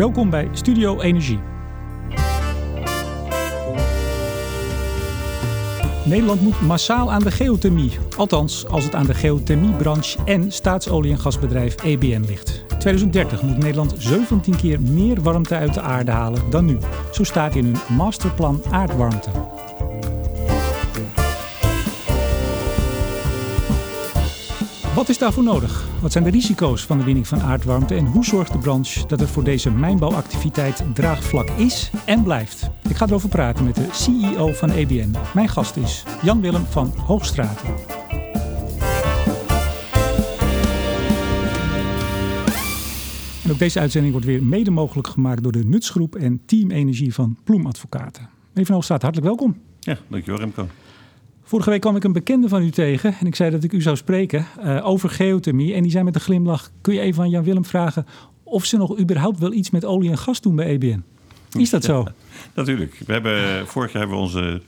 Welkom bij Studio Energie. Nederland moet massaal aan de geothermie. Althans, als het aan de geothermiebranche en staatsolie- en gasbedrijf EBN ligt. 2030 moet Nederland 17 keer meer warmte uit de aarde halen dan nu. Zo staat in hun masterplan aardwarmte. Wat is daarvoor nodig? Wat zijn de risico's van de winning van aardwarmte en hoe zorgt de branche dat er voor deze mijnbouwactiviteit draagvlak is en blijft? Ik ga erover praten met de CEO van EBN. Mijn gast is Jan Willem van Hoogstraten. En ook deze uitzending wordt weer mede mogelijk gemaakt door de Nutsgroep en Team Energie van Ploem Advocaten. Meneer van Hoogstraat, hartelijk welkom. Ja, dankjewel Remco. Vorige week kwam ik een bekende van u tegen en ik zei dat ik u zou spreken uh, over geothermie. En die zei met een glimlach, kun je even aan Jan Willem vragen of ze nog überhaupt wel iets met olie en gas doen bij EBN? Is dat zo? natuurlijk. We hebben, vorig jaar hebben we onze,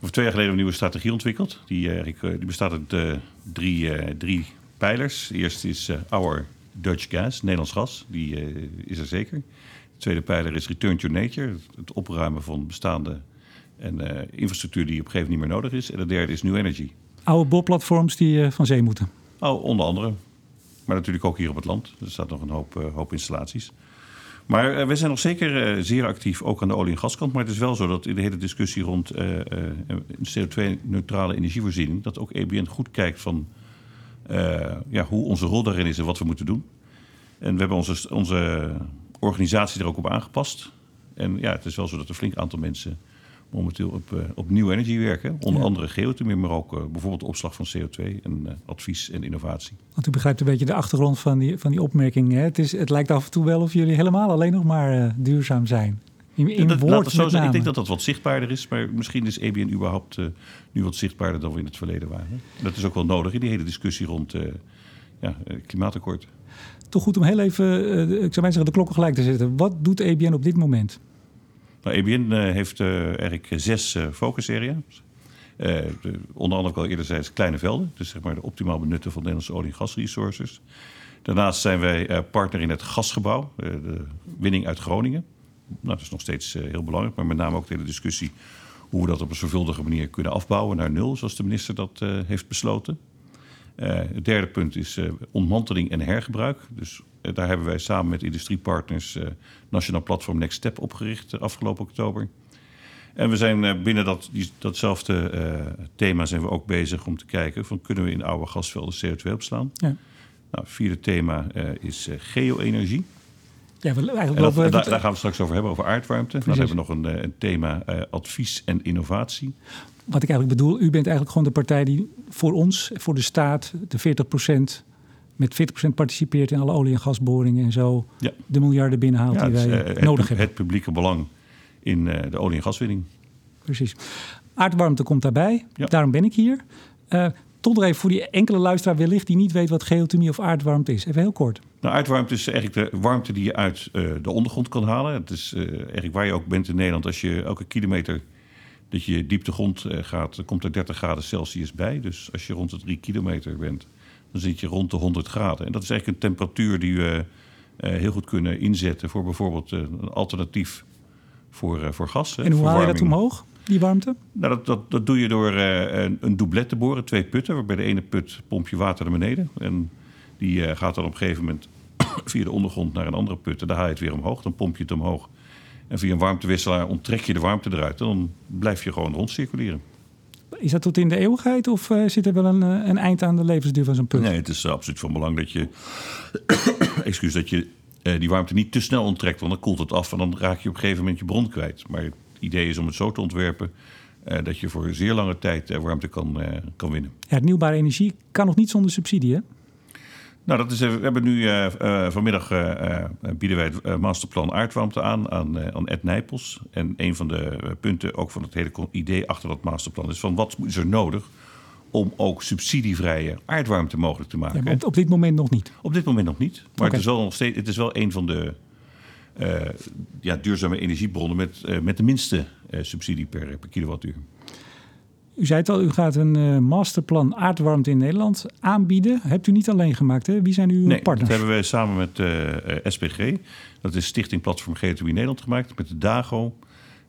of twee jaar geleden een nieuwe strategie ontwikkeld. Die, uh, die bestaat uit uh, drie, drie pijlers. De eerste is Our Dutch Gas, Nederlands gas. Die is er zeker. De tweede pijler is Return to Nature, het opruimen van bestaande en uh, infrastructuur die op een gegeven moment niet meer nodig is. En de derde is New Energy. Oude boorplatforms die uh, van zee moeten? Oh, onder andere. Maar natuurlijk ook hier op het land. Er staat nog een hoop, uh, hoop installaties. Maar we zijn nog zeker zeer actief, ook aan de olie- en gaskant. Maar het is wel zo dat in de hele discussie rond CO2-neutrale energievoorziening... dat ook EBN goed kijkt van ja, hoe onze rol daarin is en wat we moeten doen. En we hebben onze, onze organisatie er ook op aangepast. En ja, het is wel zo dat een flink aantal mensen momenteel op, uh, op nieuwe energie werken. Onder andere geothermie, maar ook uh, bijvoorbeeld opslag van CO2 en uh, advies en innovatie. Want u begrijpt een beetje de achtergrond van die, van die opmerking. Hè? Het, is, het lijkt af en toe wel of jullie helemaal alleen nog maar duurzaam zijn. In, in dat, woord zo zijn. Ik denk dat dat wat zichtbaarder is, maar misschien is EBN überhaupt nu wat zichtbaarder dan we in het verleden waren. Dat is ook wel nodig in die hele discussie rond ja, klimaatakkoord. Toch goed om heel even, ik zou zeggen, de klokken gelijk te zetten. Wat doet EBN op dit moment? Nou, EBN uh, heeft uh, eigenlijk zes uh, focus areas. onder andere, al eerder kleine velden. Dus zeg maar de optimaal benutten van Nederlandse olie- en gasresources. Daarnaast zijn wij partner in het gasgebouw, de winning uit Groningen. Nou, dat is nog steeds heel belangrijk, maar met name ook de hele discussie hoe we dat op een zorgvuldige manier kunnen afbouwen naar nul, zoals de minister dat heeft besloten. het derde punt is ontmanteling en hergebruik. Dus daar hebben wij samen met industriepartners uh, Nationaal Platform Next Step opgericht uh, afgelopen oktober. En we zijn binnen dat, die, datzelfde thema zijn we ook bezig om te kijken van kunnen we in oude gasvelden CO2 opslaan. Ja. Nou, vierde thema is geo-energie. Ja, we, eigenlijk dat, daar, daar, gaan we het straks over hebben, over aardwarmte. Precies. Dan hebben we nog een, een thema advies en innovatie. Wat ik eigenlijk bedoel, u bent eigenlijk gewoon de partij die voor ons, voor de staat, de 40 procent met 40% participeert in alle olie- en gasboringen en zo ja. de miljarden binnenhaalt ja, die wij uh, nodig het, hebben. Het publieke belang in uh, de olie- en gaswinning. Precies. Aardwarmte komt daarbij, ja. daarom ben ik hier. Uh, tot nog even voor die enkele luisteraar wellicht die niet weet wat geothermie of aardwarmte is. Even heel kort. Nou, aardwarmte is eigenlijk de warmte die je uit de ondergrond kan halen. Het is eigenlijk waar je ook bent in Nederland. Als je elke kilometer dat je dieptegrond gaat, dan komt er 30 graden Celsius bij. Dus als je rond de 3 kilometer bent, dan zit je rond de 100 graden. En dat is eigenlijk een temperatuur die we uh, heel goed kunnen inzetten voor bijvoorbeeld uh, een alternatief voor, uh, voor gas. En hoe haal je dat omhoog, die warmte? Nou, dat, dat, dat doe je door een, een doublet te boren, twee putten. Waarbij de ene put pomp je water naar beneden. En die gaat dan op een gegeven moment via de ondergrond naar een andere put. En daar haal je het weer omhoog, dan pomp je het omhoog. En via een warmtewisselaar onttrek je de warmte eruit. En dan blijf je gewoon rondcirculeren. Is dat tot in de eeuwigheid of uh, zit er wel een, een, eind aan de levensduur van zo'n punt? Nee, het is absoluut van belang dat je, excuus, dat je uh, die warmte niet te snel onttrekt, want dan koelt het af en dan raak je op een gegeven moment je bron kwijt. Maar het idee is om het zo te ontwerpen uh, dat je voor een zeer lange tijd warmte kan, kan winnen. Ja, hernieuwbare energie kan nog niet zonder subsidie, hè? Nou, dat is, we hebben nu uh, uh, vanmiddag uh, bieden wij het masterplan aardwarmte aan aan, aan Ed Nijpels. En een van de punten ook van het hele idee achter dat masterplan is van wat is er nodig om ook subsidievrije aardwarmte mogelijk te maken. Ja, op, op, dit moment nog niet? Op dit moment nog niet. Maar okay. het, is wel nog steeds, het is wel een van de ja, duurzame energiebronnen met, met de minste subsidie per, per kilowattuur. U zei het al, u gaat een uh, masterplan aardwarmte in Nederland aanbieden. Hebt u niet alleen gemaakt, hè? Wie zijn uw nee, partners? dat hebben wij samen met uh, SPG, dat is Stichting Platform Geothermie Nederland gemaakt, met de DAGO,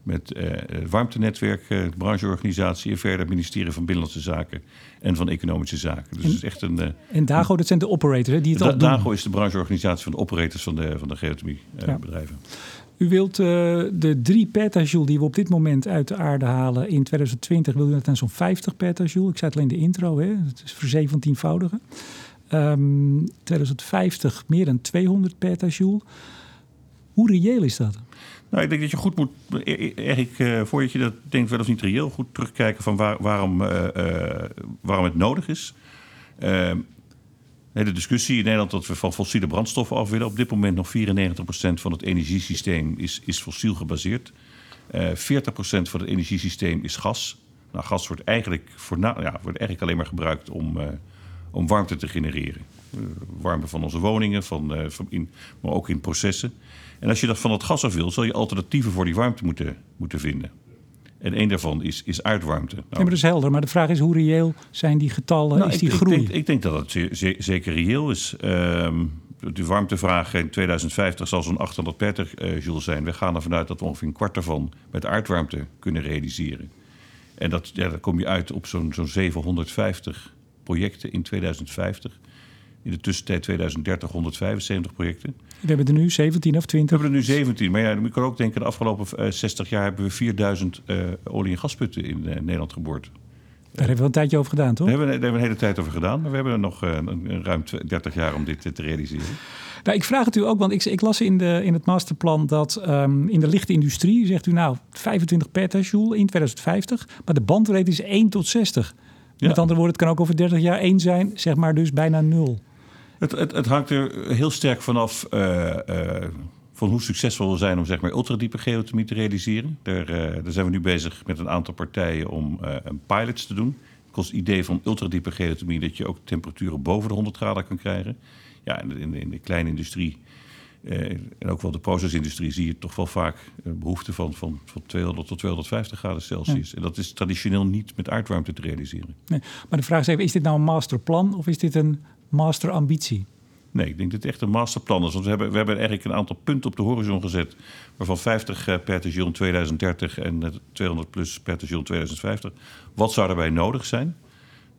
met uh, het warmtenetwerk, de brancheorganisatie en verder het ministerie van Binnenlandse Zaken en van Economische Zaken. Dus en, het is echt een. en DAGO, dat zijn de operators hè, die het da al doen. DAGO is de brancheorganisatie van de operators van de, van de geothermiebedrijven. Ja. U wilt uh, de 3 petajoule die we op dit moment uit de aarde halen in 2020, wil u dat zo'n 50 petajoule. Ik zei het alleen de intro, hè? het is verzeventienvoudigen. Um, 2050 meer dan 200 petajoule. Hoe reëel is dat? Nou, ik denk dat je goed moet, eigenlijk, uh, voordat je dat denkt, wel of niet reëel, goed terugkijken van waar, waarom, uh, waarom het nodig is. De discussie in Nederland dat we van fossiele brandstoffen af willen. Op dit moment nog 94% van het energiesysteem is, is fossiel gebaseerd. Uh, 40% van het energiesysteem is gas. Nou, gas wordt eigenlijk, voor ja, wordt eigenlijk alleen maar gebruikt om, uh, om warmte te genereren. Uh, warmte van onze woningen, van, van in, maar ook in processen. En als je dat van het gas af wil, zal je alternatieven voor die warmte moeten, moeten vinden. En een daarvan is, is aardwarmte. Nou, ja, maar dat is helder. Maar de vraag is hoe reëel zijn die getallen? nou, is ik, die ik groei? Denk, ik denk dat zeer, zeker reëel is. Um, de warmtevraag in 2050 zal zo'n 800 petajoule zijn. We gaan ervan uit dat we ongeveer een kwart daarvan met aardwarmte kunnen realiseren. En dat, ja, dan kom je uit op zo'n zo'n 750 projecten in 2050. In de tussentijd 2030 175 projecten. We hebben er nu 17 of 20. We hebben er nu 17. Maar ja, je kan ook denken, de afgelopen uh, 60 jaar hebben we 4000 uh, olie- en gasputten in uh, Nederland geboord. Daar hebben we een tijdje over gedaan, toch? Daar hebben, we, daar hebben we een hele tijd over gedaan. Maar we hebben er nog uh, een, ruim 30 jaar om dit te realiseren. Nou, ik vraag het u ook, want ik, ik las in, de, in het masterplan dat um, in de lichte industrie zegt u nou 25 petajoule in 2050, maar de bandbreedte is 1 tot 60. Ja. Met andere woorden, het kan ook over 30 jaar 1 zijn, zeg maar dus bijna nul. Het, het, het hangt er heel sterk vanaf uh, uh, van hoe succesvol we zijn om zeg maar ultradiepe geothermie te realiseren. Daar, uh, daar zijn we nu bezig met een aantal partijen om een pilots te doen. Het kost het idee van ultradiepe geothermie dat je ook temperaturen boven de 100 graden kan krijgen. Ja, in in de kleine industrie en ook wel de procesindustrie zie je toch wel vaak een behoefte van, van, van 200 tot 250 graden Celsius. Ja. En dat is traditioneel niet met aardwarmte te realiseren. Nee, maar de vraag is even, is dit nou een masterplan of is dit een masterambitie? Nee, ik denk dat het echt een masterplan is. Want we hebben, we hebben eigenlijk een aantal punten op de horizon gezet. Waarvan 50 uh, petajoule in 2030 en uh, 200 plus petajoule in 2050. Wat zou daarbij nodig zijn?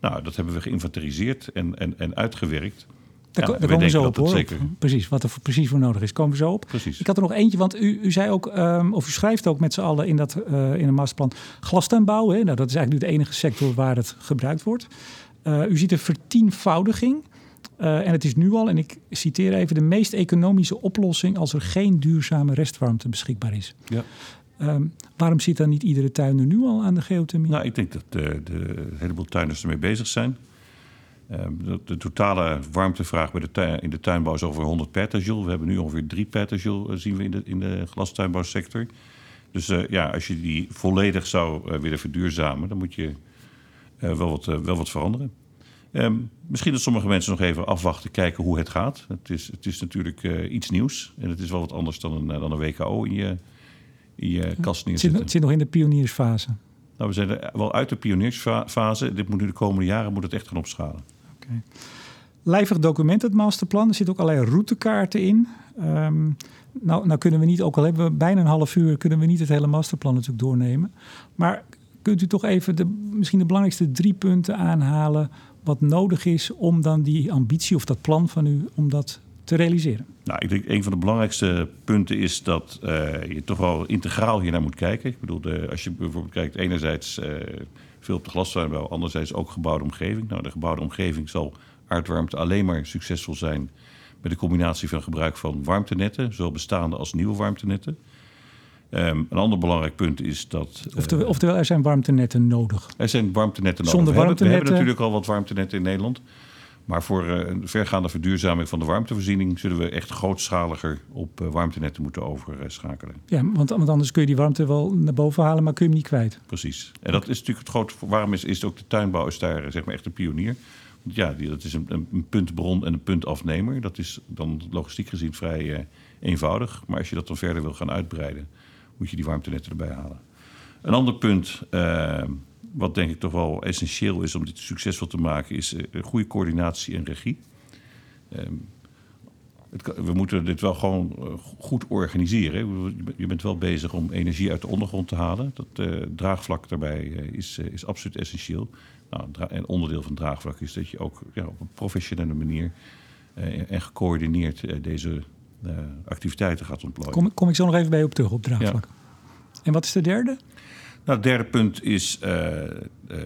Nou, dat hebben we geïnventariseerd en, en, en uitgewerkt. Daar, ja, daar komen we zo op, hoor. Zeker... Precies, wat er precies voor nodig is. Komen we zo op. Precies. Ik had er nog eentje, want u, u zei ook, um, of u schrijft ook met z'n allen in, dat, uh, in een masterplan glastuinbouw. Hè? Nou, dat is eigenlijk nu de enige sector waar het gebruikt wordt. Uh, u ziet een vertienvoudiging. Uh, en het is nu al, en ik citeer even, de meest economische oplossing als er geen duurzame restwarmte beschikbaar is. Ja. Um, waarom zit dan niet iedere tuinder nu al aan de geothermie? Nou, ik denk dat de, de, heleboel tuinders ermee bezig zijn. Um, de, de, totale warmtevraag bij de tuin, in de tuinbouw is over 100 petajoule. We hebben nu ongeveer 3 petajoule uh, zien we in de, in de glastuinbouwsector. Dus uh, ja, als je die volledig zou uh, willen verduurzamen, dan moet je wel, wat, wel wat veranderen. Um, misschien dat sommige mensen nog even afwachten, kijken hoe het gaat. Het is, het is natuurlijk iets nieuws. En het is wel wat anders dan een, dan een WKO in je, in je kast neerzetten. Het zit, het zit nog in de pioniersfase. Nou, we zijn er wel uit de pioniersfase. Dit moet nu de komende jaren moet het echt gaan opschalen. Okay. Lijvig document, het masterplan. Er zitten ook allerlei routekaarten in. Um, nou, nou kunnen we niet, ook al hebben we bijna een half uur... kunnen we niet het hele masterplan natuurlijk doornemen. Maar kunt u toch even de, misschien de belangrijkste drie punten aanhalen wat nodig is om dan die ambitie of dat plan van u om dat te realiseren? Nou, ik denk een van de belangrijkste punten is dat uh, je toch wel integraal hiernaar moet kijken. Ik bedoel, de, als je bijvoorbeeld kijkt, enerzijds uh, veel op de glastuinbouw, anderzijds ook gebouwde omgeving. Nou, de gebouwde omgeving zal aardwarmte alleen maar succesvol zijn met de combinatie van gebruik van warmtenetten, zowel bestaande als nieuwe warmtenetten. Um, een ander belangrijk punt is dat. Oftewel, oftewel, er zijn warmtenetten nodig. Er zijn warmtenetten nodig. Zonder we, warmtenetten... hebben, we hebben natuurlijk al wat warmtenetten in Nederland. Maar voor uh, een vergaande verduurzaming van de warmtevoorziening zullen we echt grootschaliger op uh, warmtenetten moeten overschakelen. Ja, want, want, anders kun je die warmte wel naar boven halen, maar kun je hem niet kwijt. Precies. En dat is natuurlijk het grote. Waarom is, is ook de tuinbouw is daar zeg maar echt een pionier? Want ja, die, dat is een, een puntbron en een puntafnemer. Dat is dan logistiek gezien vrij uh, eenvoudig. Maar als je dat dan verder wil gaan uitbreiden, moet je die warmtenetten erbij halen. Een ander punt wat denk ik toch wel essentieel is om dit succesvol te maken, is uh, goede coördinatie en regie. Ehm, het, we moeten dit wel gewoon uh, goed organiseren. Je bent wel bezig om energie uit de ondergrond te halen. Dat uh, draagvlak daarbij is, is absoluut essentieel. Nou, en onderdeel van draagvlak is dat je ook ja, op een professionele manier en gecoördineerd deze activiteiten gaat ontplooien. Kom, kom, ik zo nog even bij je op terug op draagvlak. Ja. En wat is de derde? Nou, het derde punt is uh, uh,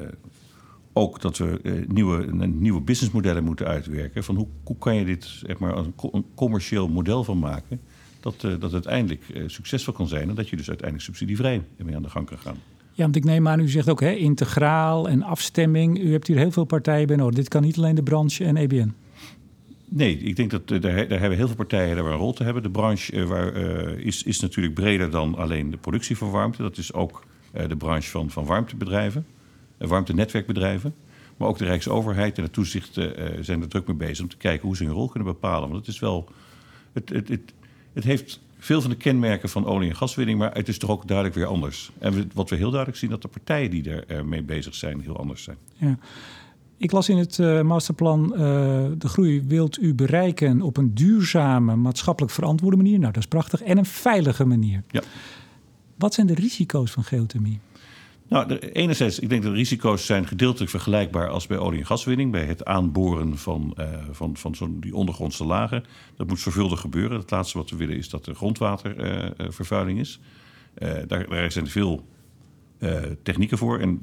ook dat we uh, nieuwe, nieuwe businessmodellen moeten uitwerken. Van hoe, hoe kan je dit zeg maar, een, een commercieel model van maken... dat, dat uiteindelijk succesvol kan zijn... en dat je dus uiteindelijk subsidievrij mee aan de gang kan gaan. Ja, want ik neem aan, u zegt ook hè, integraal en afstemming. U hebt hier heel veel partijen bij nodig. Dit kan niet alleen de branche en EBN. Nee, ik denk dat daar, daar hebben heel veel partijen daar een rol te hebben. De branche waar, is, is natuurlijk breder dan alleen de productie van warmte. Dat is ook eh, de branche van, van warmtebedrijven, eh, warmtenetwerkbedrijven. Maar ook de Rijksoverheid en de toezicht eh, zijn er druk mee bezig om te kijken hoe ze hun rol kunnen bepalen. Want het is wel. Het, het, het, het heeft veel van de kenmerken van olie- en gaswinning, maar het is toch ook duidelijk weer anders. En wat we heel duidelijk zien, dat de partijen die er mee bezig zijn, heel anders zijn. Ja. Ik las in het uh, masterplan, uh, de groei wilt u bereiken op een duurzame, maatschappelijk verantwoorde manier. Nou, dat is prachtig. En een veilige manier. Ja. Wat zijn de risico's van geothermie? Nou, enerzijds, ik denk dat de risico's zijn gedeeltelijk vergelijkbaar als bij olie- en gaswinning. Bij het aanboren van, uh, van, van zo'n die ondergrondse lagen. Dat moet zorgvuldig gebeuren. Het laatste wat we willen is dat er grondwatervervuiling uh, is. Uh, daar, daar zijn veel technieken voor. En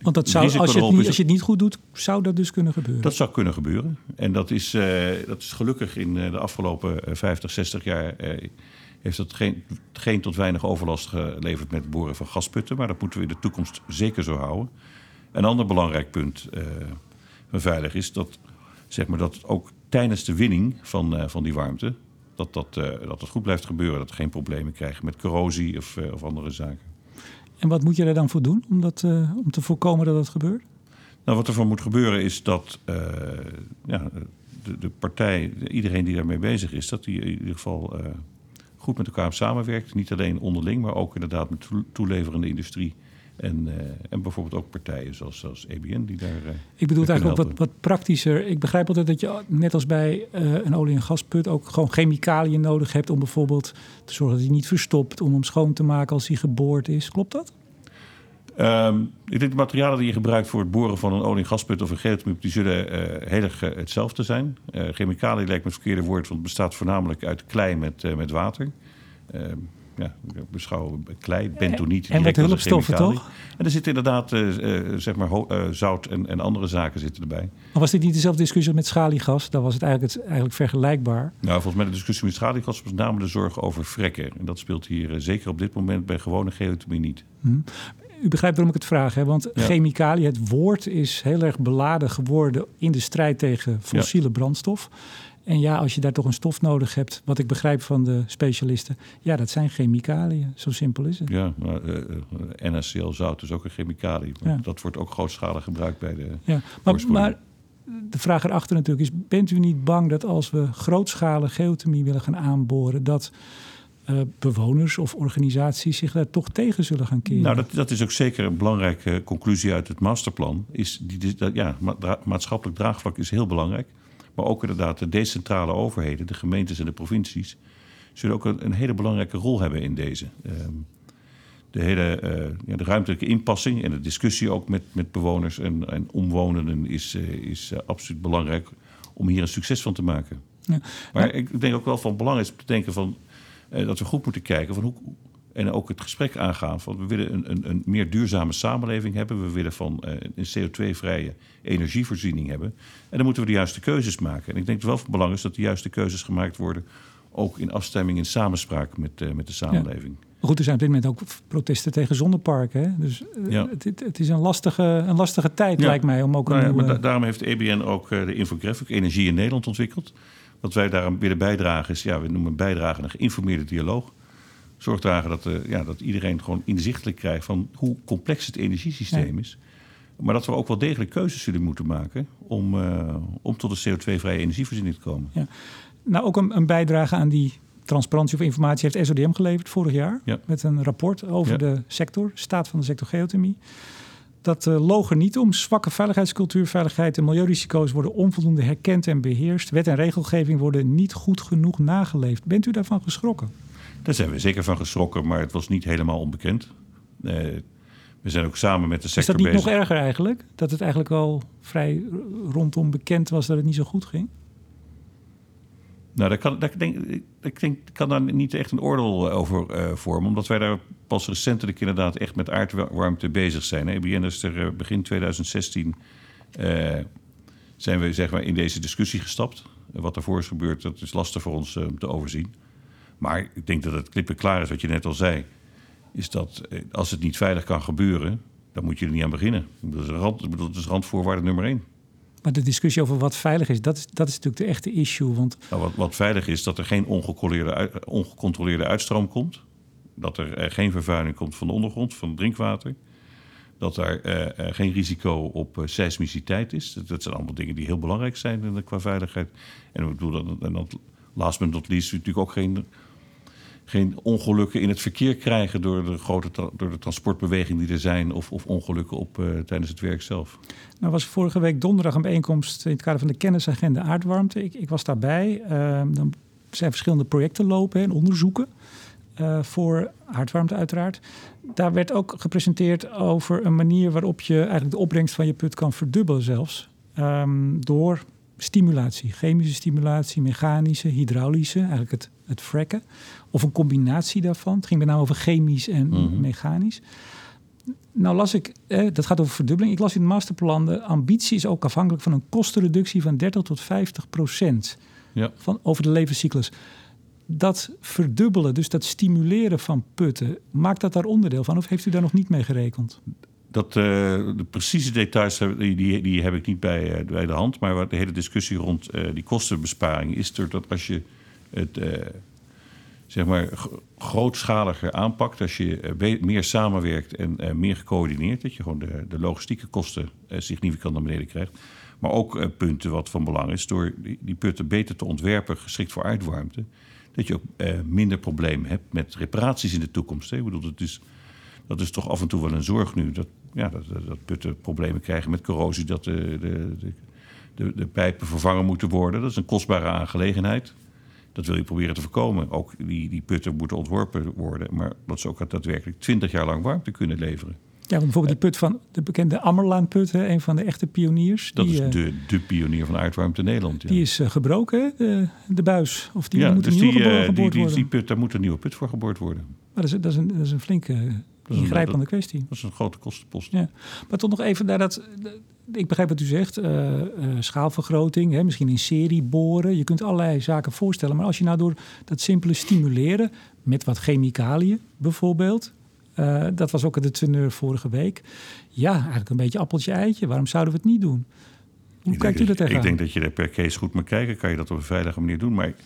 want dat zou, als, je het niet, als je het niet goed doet, zou dat dus kunnen gebeuren? Dat zou kunnen gebeuren. En dat is, dat is gelukkig in de afgelopen 50, 60 jaar heeft dat geen, geen tot weinig overlast geleverd met het boren van gasputten. Maar dat moeten we in de toekomst zeker zo houden. Een ander belangrijk punt uh, van veilig is dat, zeg maar, dat ook tijdens de winning van, uh, van die warmte... Dat dat, uh, dat het goed blijft gebeuren. Dat we geen problemen krijgen met corrosie of, of andere zaken. En wat moet je er dan voor doen om, dat, om te voorkomen dat dat gebeurt? Nou, wat er voor moet gebeuren is dat ja, de, de, partij, iedereen die daarmee bezig is, dat die in ieder geval goed met elkaar samenwerkt. Niet alleen onderling, maar ook inderdaad met toeleverende industrie. En, uh, en bijvoorbeeld ook partijen zoals, zoals EBN die daar. Uh, ik bedoel het eigenlijk ook wat, wat praktischer. Ik begrijp altijd dat je net als bij uh, een olie- en gasput ook gewoon chemicaliën nodig hebt om bijvoorbeeld te zorgen dat hij niet verstopt, om hem schoon te maken als hij geboord is. Klopt dat? Um, ik denk de materialen die je gebruikt voor het boren van een olie- en gasput of een geothermie, die zullen heel erg hetzelfde zijn. chemicaliën lijkt me het verkeerde woord, want het bestaat voornamelijk uit klei met, met water. Uh, ja, beschouwen klei, bentoniet. En wat hulpstoffen, toch? En er zit inderdaad uh, uh, zeg maar uh, zout en, en, andere zaken zitten erbij. Maar was dit niet dezelfde discussie met schaliegas? Dan was het eigenlijk, het, eigenlijk vergelijkbaar. Nou, volgens mij de discussie met schaliegas was namelijk de zorg over vrekken. En dat speelt hier zeker op dit moment bij gewone geothermie niet. Hmm. U begrijpt waarom ik het vraag, hè? want ja. chemicaliën, het woord is heel erg beladen geworden in de strijd tegen fossiele ja. brandstof. En ja, als je daar toch een stof nodig hebt, wat ik begrijp van de specialisten, ja, dat zijn chemicaliën. Zo simpel is het. Ja, maar uh, zout is ook een chemicalië. Ja. Dat wordt ook grootschalig gebruikt bij de. Ja, maar, maar de vraag erachter natuurlijk is: bent u niet bang dat als we grootschalige geothermie willen gaan aanboren, dat uh, bewoners of organisaties zich daar toch tegen zullen gaan keren? Nou, dat, dat is ook zeker een belangrijke conclusie uit het masterplan. Is die, dat, ja, maatschappelijk draagvlak is heel belangrijk. Maar ook inderdaad de decentrale overheden, de gemeentes en de provincies, zullen ook een, een hele belangrijke rol hebben in deze. Um, de hele uh, ja, de ruimtelijke inpassing en de discussie ook met, met bewoners en, en omwonenden is, uh, is absoluut belangrijk om hier een succes van te maken. Ja. Maar ja. ik denk ook wel van belang is te denken van, dat we goed moeten kijken van hoe, en ook het gesprek aangaan van we willen een, een, een meer duurzame samenleving hebben. We willen van uh, een CO2-vrije energievoorziening hebben. En dan moeten we de juiste keuzes maken. En ik denk dat het wel van belang is dat de juiste keuzes gemaakt worden. Ook in afstemming, in samenspraak met, uh, met de samenleving. Ja. Goed, er zijn op dit moment ook protesten tegen zonneparken. Hè? Dus uh, ja. het, het, is een lastige, een lastige tijd, ja. lijkt mij. Om ook nou een nieuwe... da daarom heeft de EBN ook de infographic Energie in Nederland ontwikkeld. Wat wij daarom willen bijdragen is, ja, we noemen bijdragen een geïnformeerde dialoog zorg dragen dat, uh, ja, dat iedereen gewoon inzichtelijk krijgt van hoe complex het energiesysteem ja. is. Maar dat we ook wel degelijk keuzes zullen moeten maken om, uh, om tot een CO2-vrije energievoorziening te komen. Ja. Nou, ook een, een, bijdrage aan die transparantie of informatie heeft SODM geleverd vorig jaar. Ja. Met een rapport over de sector, staat van de sector geothermie. Dat uh, loog er niet om. Zwakke veiligheidscultuur, veiligheid en milieurisico's worden onvoldoende herkend en beheerst. Wet en regelgeving worden niet goed genoeg nageleefd. Bent u daarvan geschrokken? Daar zijn we zeker van geschrokken, maar het was niet helemaal onbekend. Uh, we zijn ook samen met de sector bezig. Is dat niet nog erger eigenlijk? Dat het eigenlijk al vrij rondom bekend was dat het niet zo goed ging? Nou, daar kan, daar denk, ik denk, kan daar niet echt een oordeel over uh, vormen. Omdat wij daar pas recentelijk inderdaad echt met aardwarmte bezig zijn. EBN is er uh, begin 2016 uh, zijn we zeg maar, in deze discussie gestapt. wat ervoor is gebeurd, dat is lastig voor ons te overzien. Maar ik denk dat het klippen klaar is, wat je net al zei. Is dat als het niet veilig kan gebeuren, dan moet je er niet aan beginnen. Dat is, rand, dat is randvoorwaarde nummer één. Maar de discussie over wat veilig is, dat is, dat is natuurlijk de echte issue. Want... Nou, wat, wat veilig is, dat er geen ongecontroleerde, ongecontroleerde uitstroom komt. Dat er uh, geen vervuiling komt van de ondergrond, van drinkwater. Dat er uh, geen risico op seismiciteit is. Dat, zijn allemaal dingen die heel belangrijk zijn qua veiligheid. En ik bedoel, dat, en dat, last but not least, natuurlijk ook geen geen ongelukken in het verkeer krijgen door de grote door de transportbeweging die er zijn, of, of ongelukken op, uh, tijdens het werk zelf. Nou was vorige week donderdag een bijeenkomst in het kader van de kennisagenda aardwarmte. Ik, ik was daarbij. Uh, dan zijn verschillende projecten lopen en onderzoeken. Uh, voor aardwarmte uiteraard. Daar werd ook gepresenteerd over een manier waarop je eigenlijk de opbrengst van je put kan verdubbelen zelfs. Um, door stimulatie, chemische stimulatie, mechanische, hydraulische, eigenlijk het, het fracken. Of een combinatie daarvan. Het ging met name over chemisch en mhm. mechanisch. Nou las ik, eh, dat gaat over verdubbeling. Ik las in het masterplan, de ambitie is ook afhankelijk van een kostenreductie van 30 tot 50 procent ja. van, over de levenscyclus. Dat verdubbelen, dus dat stimuleren van putten, maakt dat daar onderdeel van? Of heeft u daar nog niet mee gerekend? Dat, uh, de precieze details die, die, die heb ik niet bij, uh, bij de hand. Maar de hele discussie rond uh, die kostenbesparing is er dat als je het zeg maar, grootschaliger aanpakt, als je eh, meer samenwerkt en uh, meer gecoördineerd, dat je gewoon de, de logistieke kosten uh, significant naar beneden krijgt. Maar ook punten wat van belang is, door die, putten beter te ontwerpen, geschikt voor uitwarmte, dat je ook minder problemen hebt met reparaties in de toekomst. Ik bedoel, dat is, dat is toch af en toe wel een zorg nu, dat, ja, dat, dat putten problemen krijgen met corrosie, dat de, de, de, de pijpen vervangen moeten worden. Dat is een kostbare aangelegenheid. Dat wil je proberen te voorkomen. Ook die, die putten moeten ontworpen worden, maar dat ze ook daadwerkelijk 20 jaar lang warmte kunnen leveren. Ja, bijvoorbeeld die put van de bekende Ammerlaan-put, een van de echte pioniers. Dat die, is de, de pionier van aardwarmte in Nederland. Ja. Die is uh, gebroken, de, de, buis. Of die ja, moet dus een nieuwe die, geboord die, die, worden. Die put, daar moet een nieuwe put voor geboord worden. Maar dat is, dat is, een, dat is een flinke ingrijpende kwestie. Dat is een grote kostenpost. Ja. Maar toch nog even naar dat. Ik begrijp wat u zegt. Uh, uh, schaalvergroting, hè, misschien in serie boren. Je kunt allerlei zaken voorstellen. Maar als je nou door dat simpele stimuleren. met wat chemicaliën bijvoorbeeld. Uh, dat was ook de teneur vorige week. Ja, eigenlijk een beetje appeltje-eitje. Waarom zouden we het niet doen? Hoe ik kijkt u dat tegenaan? Ik denk dat je er per case goed moet kijken. Kan je dat op een veilige manier doen. Maar ik,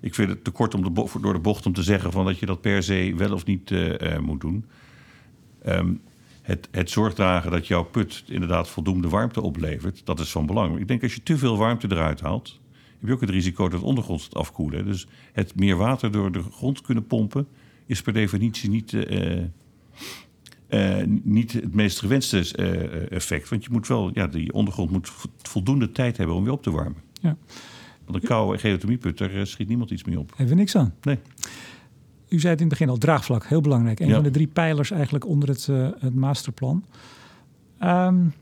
ik vind het te kort om de door de bocht om te zeggen van dat je dat per se wel of niet moet doen. Um, het, het zorg dragen dat jouw put inderdaad voldoende warmte oplevert, dat is van belang. Ik denk als je te veel warmte eruit haalt, heb je ook het risico dat het ondergrond gaat afkoelen. Dus het meer water door de grond kunnen pompen is per definitie niet, uh, uh, niet het meest gewenste uh, effect. Want je moet wel, ja, die ondergrond moet voldoende tijd hebben om weer op te warmen. Ja. Want een koude geothermieput, daar schiet niemand iets meer op. Even niks aan. Nee u zei het in het begin al, draagvlak, heel belangrijk. Een van de drie pijlers eigenlijk onder het, uh, het masterplan. Um,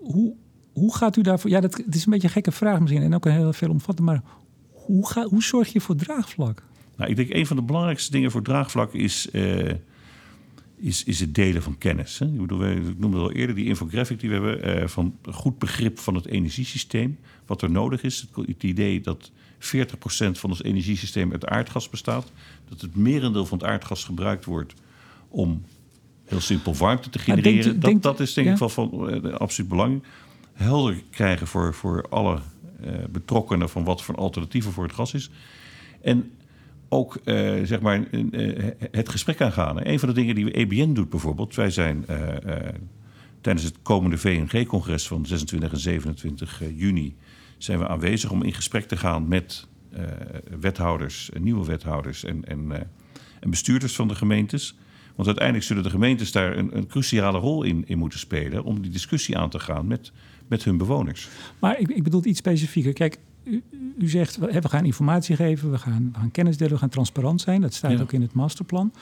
hoe, hoe gaat u daarvoor... Ja, dat, het is een beetje een gekke vraag misschien en ook een heel veel omvattend. Maar hoe, ga, hoe zorg je voor draagvlak? Nou, ik denk een van de belangrijkste dingen voor draagvlak is... Uh, is, is het delen van kennis. Hè? Ik, bedoel, ik noemde al eerder die infographic die we hebben... Uh, van goed begrip van het energiesysteem. Wat er nodig is. Het, het idee dat 40% van ons energiesysteem uit aardgas bestaat. Dat het merendeel van het aardgas gebruikt wordt om heel simpel warmte te genereren. dat, dat is denk ik wel van uh, absoluut belang. Helder krijgen voor, voor alle uh, betrokkenen van wat voor alternatieven voor het gas is. En ook uh, zeg maar, het gesprek aangaan. Een van de dingen die we EBN doet bijvoorbeeld. Wij zijn tijdens het komende VNG-congres van 26 en 27 juni zijn we aanwezig om in gesprek te gaan met uh, wethouders, nieuwe wethouders en, en, uh, en, bestuurders van de gemeentes. Want uiteindelijk zullen de gemeentes daar een, een cruciale rol in, in moeten spelen om die discussie aan te gaan met, met hun bewoners. Maar ik, ik bedoel iets specifieker. Kijk, u, u zegt we gaan informatie geven, we gaan, we gaan kennis delen, we gaan transparant zijn. Dat staat ook in het masterplan.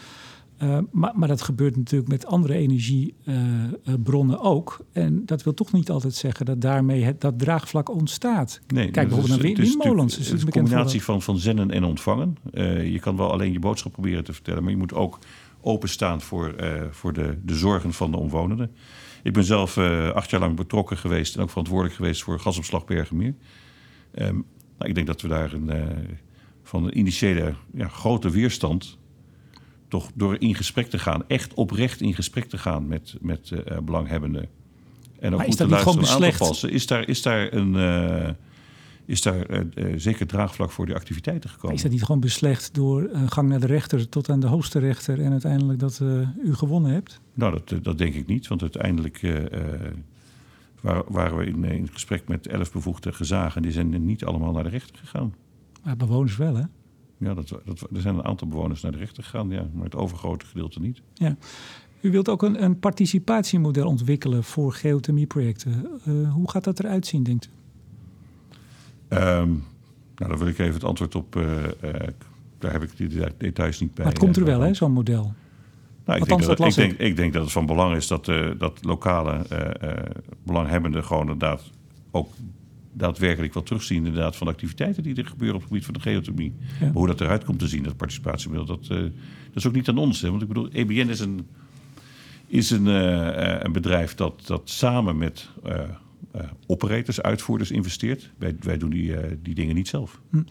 Uh, maar, maar, dat gebeurt natuurlijk met andere energiebronnen uh, ook. En dat wil toch niet altijd zeggen dat daarmee het, dat draagvlak ontstaat. Nee, Kijk bijvoorbeeld naar windmolens. Het is een combinatie van, van zenden en ontvangen. Uh, je kan wel alleen je boodschap proberen te vertellen, maar je moet ook openstaan voor, voor de, de zorgen van de omwonenden. Ik ben zelf acht jaar lang betrokken geweest en ook verantwoordelijk geweest voor gasopslag Bergenmeer. Um, nou, ik denk dat we daar een, van een initiële ja, grote weerstand toch door in gesprek te gaan, echt oprecht in gesprek te gaan met, met uh, belanghebbenden. En ook maar goed te luisteren aan te passen. Is daar, is daar, een, uh, is daar uh, zeker draagvlak voor die activiteiten gekomen? Is dat niet gewoon beslecht door een gang naar de rechter tot aan de hoogste rechter en uiteindelijk dat u gewonnen hebt? Nou, dat, dat denk ik niet. Want uiteindelijk waren we in, in gesprek met elf bevoegde gezagen. Die zijn niet allemaal naar de rechter gegaan. Maar bewoners wel, hè? Ja, dat, dat, er zijn een aantal bewoners naar de rechter gegaan, ja, maar het overgrote gedeelte niet. Ja. U wilt ook een, een participatiemodel ontwikkelen voor geothermieprojecten. Uh, hoe gaat dat eruit zien, denkt u? Um, nou, daar wil ik even het antwoord op. Uh, uh, daar heb ik die details niet bij. Maar het komt er wel, hè, zo'n model? Nou, ik, denk dat, ik, denk, ik denk dat het van belang is dat, dat lokale belanghebbenden gewoon inderdaad ook daadwerkelijk wat terugzien inderdaad, van de activiteiten die er gebeuren op het gebied van de geothermie. Maar hoe dat eruit komt te zien, dat participatiemiddel, dat, uh, dat is ook niet aan ons. Hè? Want ik bedoel, EBN is een, is een, uh, een bedrijf dat, dat samen met uh, operators, uitvoerders investeert. Wij, wij doen die, die dingen niet zelf. Hm.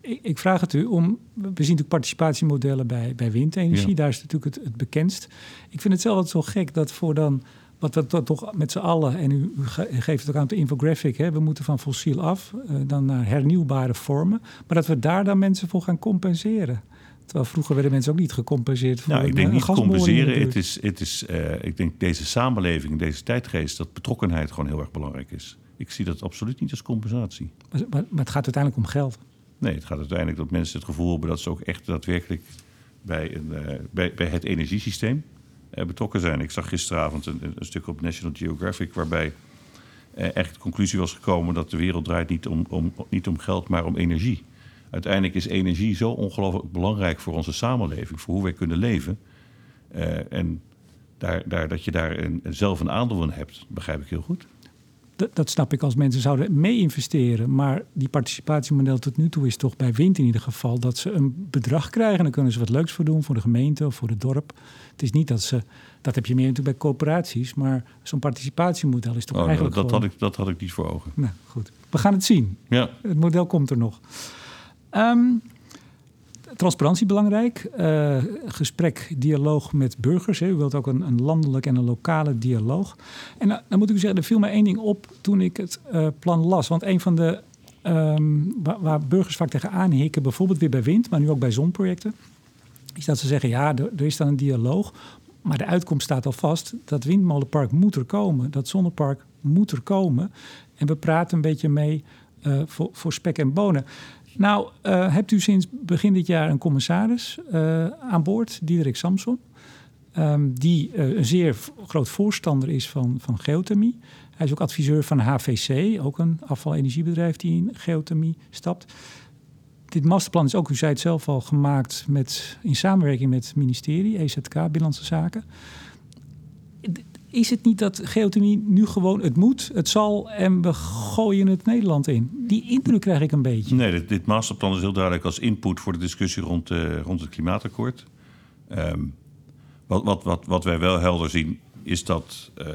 Ik, ik, vraag het u om. We zien natuurlijk participatiemodellen bij, bij windenergie. Ja. Daar is natuurlijk het, het bekendst. Ik vind het zelf altijd zo gek dat voor dan wat we toch met z'n allen, en u, geeft het ook aan de infographic, hè, we moeten van fossiel af, uh, dan naar hernieuwbare vormen. Maar dat we daar dan mensen voor gaan compenseren. Terwijl vroeger werden mensen ook niet gecompenseerd voor nou, ik denk niet compenseren. Het is, het is, uh, ik denk deze samenleving, deze tijdgeest, dat betrokkenheid gewoon heel erg belangrijk is. Ik zie dat absoluut niet als compensatie. Maar, maar, maar het gaat uiteindelijk om geld. Nee, het gaat uiteindelijk dat mensen het gevoel hebben dat ze ook echt daadwerkelijk bij, een, uh, bij, bij het energiesysteem betrokken zijn. Ik zag gisteravond een, een, stuk op National Geographic waarbij uh, echt de conclusie was gekomen dat de wereld draait niet om, om, niet om geld, maar om energie. Uiteindelijk is energie zo ongelooflijk belangrijk voor onze samenleving, voor hoe wij kunnen leven. Uh, en daar, daar, dat je daar een, zelf een aandeel in hebt, begrijp ik heel goed dat snap ik als mensen zouden mee investeren. Maar die participatiemodel tot nu toe is toch bij wind in ieder geval dat ze een bedrag krijgen. En dan kunnen ze wat leuks voor doen voor de gemeente of voor het dorp. Het is niet dat ze, dat heb je meer natuurlijk bij coöperaties, maar zo'n participatiemodel is toch oh, eigenlijk. Dat, gewoon... had ik, dat had ik niet voor ogen. Nou goed, we gaan het zien. Ja. Het model komt er nog. Um, transparantie belangrijk. Uh, gesprek, dialoog met burgers. Hè. U wilt ook een, een, landelijk en een lokale dialoog. En uh, dan moet ik u zeggen, er viel mij één ding op toen ik het uh, plan las. Want een van de um, waar, waar, burgers vaak tegenaan hikken, bijvoorbeeld weer bij wind, maar nu ook bij zonprojecten, is dat ze zeggen: ja, er, is dan een dialoog. Maar de uitkomst staat al vast. Dat windmolenpark moet er komen. Dat zonnepark moet er komen. En we praten een beetje mee voor, voor spek en bonen. Nou, uh, hebt u sinds begin dit jaar een commissaris uh, aan boord, Diederik Samson. Um, die een zeer groot voorstander is van, van geothermie. Hij is ook adviseur van HVC, ook een afvalenergiebedrijf die in geothermie stapt. Dit masterplan is ook, u zei het zelf al, gemaakt met, in samenwerking met het ministerie, EZK, Binnenlandse Zaken is het niet dat geothermie nu gewoon het moet, het zal en we gooien het Nederland in? Die indruk krijg ik een beetje. Nee, dit, masterplan is heel duidelijk als input voor de discussie rond, uh, rond het klimaatakkoord. Um, wat, wat, wat, wat wij wel helder zien is dat uh,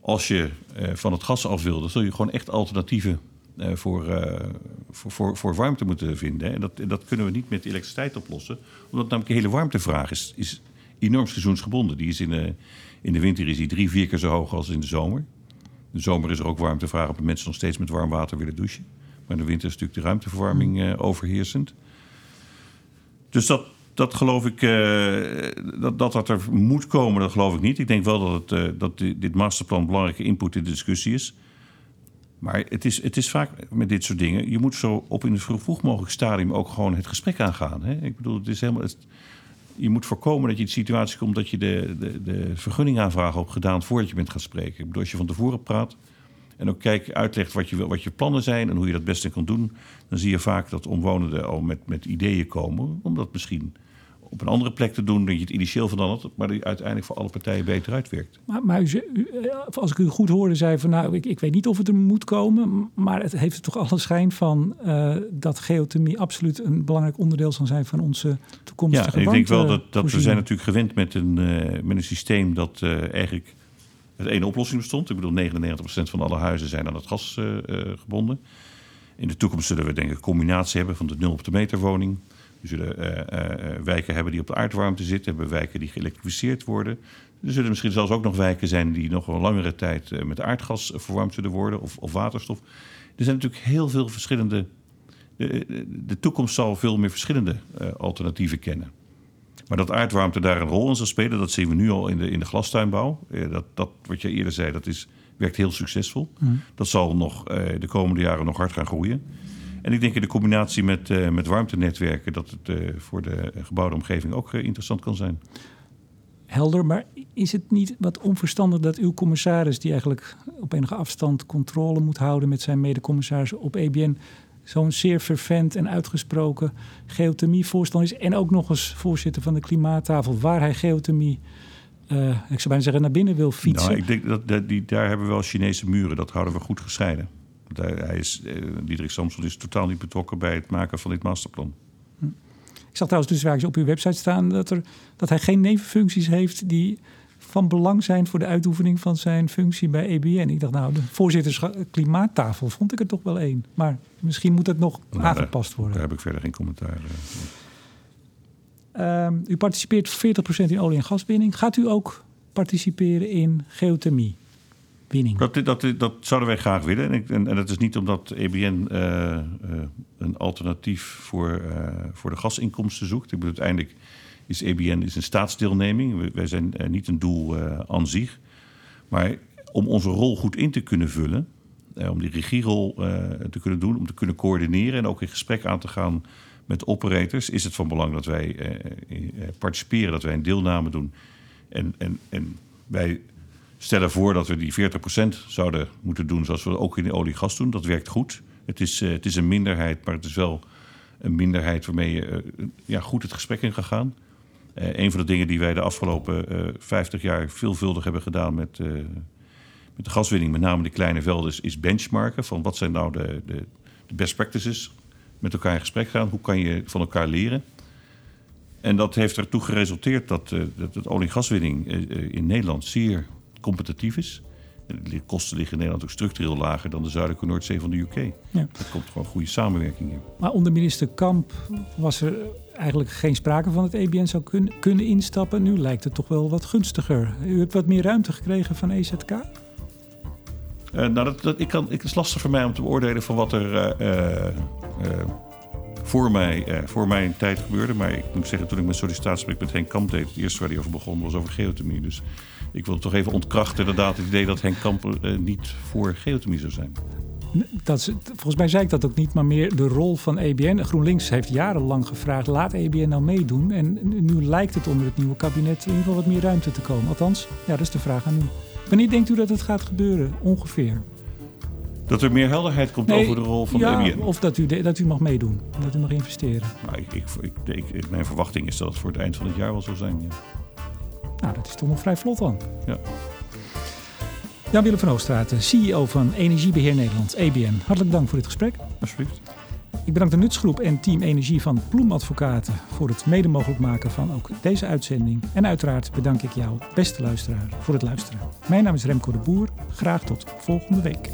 als je uh, van het gas af wil, dan zul je gewoon echt alternatieven voor, voor, voor, voor, warmte moeten vinden. En dat, dat kunnen we niet met elektriciteit oplossen, omdat namelijk de hele warmtevraag is, is enorm seizoensgebonden. Die is in de, in de winter is die drie, vier keer zo hoog als in de zomer. In de zomer is er ook warmtevraag de mensen nog steeds met warm water willen douchen. Maar in de winter is natuurlijk de ruimteverwarming uh, overheersend. Dus dat, dat geloof ik, dat, dat dat er moet komen, dat geloof ik niet. Ik denk wel dat, het, dat dit masterplan belangrijke input in de discussie is. Maar het is, het is vaak met dit soort dingen. Je moet zo op in een vroeg mogelijk stadium ook gewoon het gesprek aangaan. Hè? Ik bedoel, het is helemaal. Het, je moet voorkomen dat je in de situatie komt dat je de, de, de vergunningaanvraag op gedaan voordat je bent gaan spreken. Ik bedoel, als je van tevoren praat en ook kijk, uitlegt wat je, wat je plannen zijn en hoe je dat beste kan doen, dan zie je vaak dat omwonenden al met, met ideeën komen, omdat misschien op een andere plek te doen dan je het initieel had, maar die uiteindelijk voor alle partijen beter uitwerkt. Maar, maar u, eh, als ik u goed hoorde, zei van nou, ik, ik weet niet of het er moet komen, maar het heeft er toch alle schijn van uh, dat geothermie absoluut een belangrijk onderdeel zal zijn van onze toekomstige Ja, ik denk wel dat, dat we zijn natuurlijk gewend met een, uh, met een systeem dat eigenlijk het ene oplossing bestond. Ik bedoel, 99% van alle huizen zijn aan het gas gebonden. In de toekomst zullen we denk ik een combinatie hebben van de nul op de meter woning we zullen uh, wijken hebben die op de aardwarmte zitten, hebben wijken die geëlektrificeerd worden. Er zullen misschien zelfs ook nog wijken zijn die nog een langere tijd met aardgas verwarmd zullen worden of, of waterstof. Er zijn natuurlijk heel veel verschillende. De, de toekomst zal veel meer verschillende alternatieven kennen. Maar dat aardwarmte daar een rol in zal spelen, dat zien we nu al in de, in de glastuinbouw. dat, dat, wat je eerder zei, dat is, werkt heel succesvol. Mm. Dat zal nog de komende jaren nog hard gaan groeien. En ik denk in de combinatie met, uh, met warmtenetwerken dat het uh, voor de gebouwde omgeving ook uh, interessant kan zijn. Helder, maar is het niet wat onverstandig dat uw commissaris, die eigenlijk op enige afstand controle moet houden met zijn medecommissarissen op EBN, zo'n zeer fervent en uitgesproken geothermie-voorstander is en ook nog eens voorzitter van de klimaattafel, waar hij geothermie ik zou bijna zeggen, naar binnen wil fietsen. Nou, ik denk dat, dat die, daar hebben we wel Chinese muren. Dat houden we goed gescheiden. Hij is, eh, Diederik Samson is totaal niet betrokken bij het maken van dit masterplan. Hm. Ik zag trouwens dus op uw website staan dat, er, dat hij geen nevenfuncties heeft die van belang zijn voor de uitoefening van zijn functie bij EBN. Ik dacht, nou, de voorzitters klimaattafel vond ik er toch wel één. Maar misschien moet het nog nou, aangepast worden. Daar heb ik verder geen commentaar. Uh, u participeert 40% in olie- en gaswinning. Gaat u ook participeren in geothermie? Dat, dat, zouden wij graag willen. En, en, en dat is niet omdat EBN uh, uh, een alternatief voor, uh, voor de gasinkomsten zoekt. Ik bedoel, uiteindelijk is EBN is een staatsdeelneming. Wij zijn niet een doel aan zich. Maar om onze rol goed in te kunnen vullen, om die regierol te kunnen doen, om te kunnen coördineren en ook in gesprek aan te gaan met operators, is het van belang dat wij participeren, dat wij een deelname doen. En, en, en wij stellen voor dat we die 40% zouden moeten doen zoals we ook in de olie-gas doen. Dat werkt goed. Het is, uh, het is een minderheid, maar het is wel een minderheid waarmee je uh, ja, goed het gesprek in gaat gaan. Uh, een van de dingen die wij de afgelopen 50 jaar veelvuldig hebben gedaan met, met de gaswinning, met name de kleine velden, is benchmarken van wat zijn nou de, de, best practices. Met elkaar in gesprek gaan. Hoe kan je van elkaar leren? En dat heeft ertoe geresulteerd dat, dat het olie- en gaswinning in Nederland zeer competitief is. De kosten liggen in Nederland ook structureel lager dan de zuidelijke Noordzee van de UK. Ja. Dat komt gewoon goede samenwerking in. Maar onder minister Kamp was er eigenlijk geen sprake van het EBN zou kun, kunnen instappen. Nu lijkt het toch wel wat gunstiger. U hebt wat meer ruimte gekregen van EZK? Uh, eh, nou, dat, dat, ik kan, het is lastig voor mij om te beoordelen van wat er uh, uh, voor, mij, voor mijn tijd gebeurde. Maar ik moet zeggen, toen ik mijn sollicitatiegesprek met Henk Kamp deed, het eerste waar hij over begon was over geothermie. Dus ik wil toch even ontkrachten inderdaad het idee dat Henk Kamp uh, niet voor geothermie zou zijn. Dat is, volgens mij zei ik dat ook niet, maar meer de rol van EBN. GroenLinks heeft jarenlang gevraagd, laat EBN nou meedoen. En nu lijkt het onder het nieuwe kabinet in ieder geval wat meer ruimte te komen. Althans, ja, dat is de vraag aan u. Wanneer denkt u dat het gaat gebeuren, ongeveer? Dat er meer helderheid komt over de rol van ja, EBN? of dat u, dat u mag meedoen, dat u mag investeren. Nou, ik, ik, ik, mijn verwachting is dat het voor het eind van het jaar wel zal zijn, ja. Nou, dat is toch nog vrij vlot dan. Ja. Jan-Willem van Oostraat, CEO van Energiebeheer Nederland, EBN. Hartelijk dank voor dit gesprek. Alsjeblieft. Ik bedank de Nutsgroep en Team Energie van Ploemadvocaten voor het mede mogelijk maken van ook deze uitzending. En uiteraard bedank ik jou, beste luisteraar, voor het luisteren. Mijn naam is Remco de Boer. Graag tot volgende week.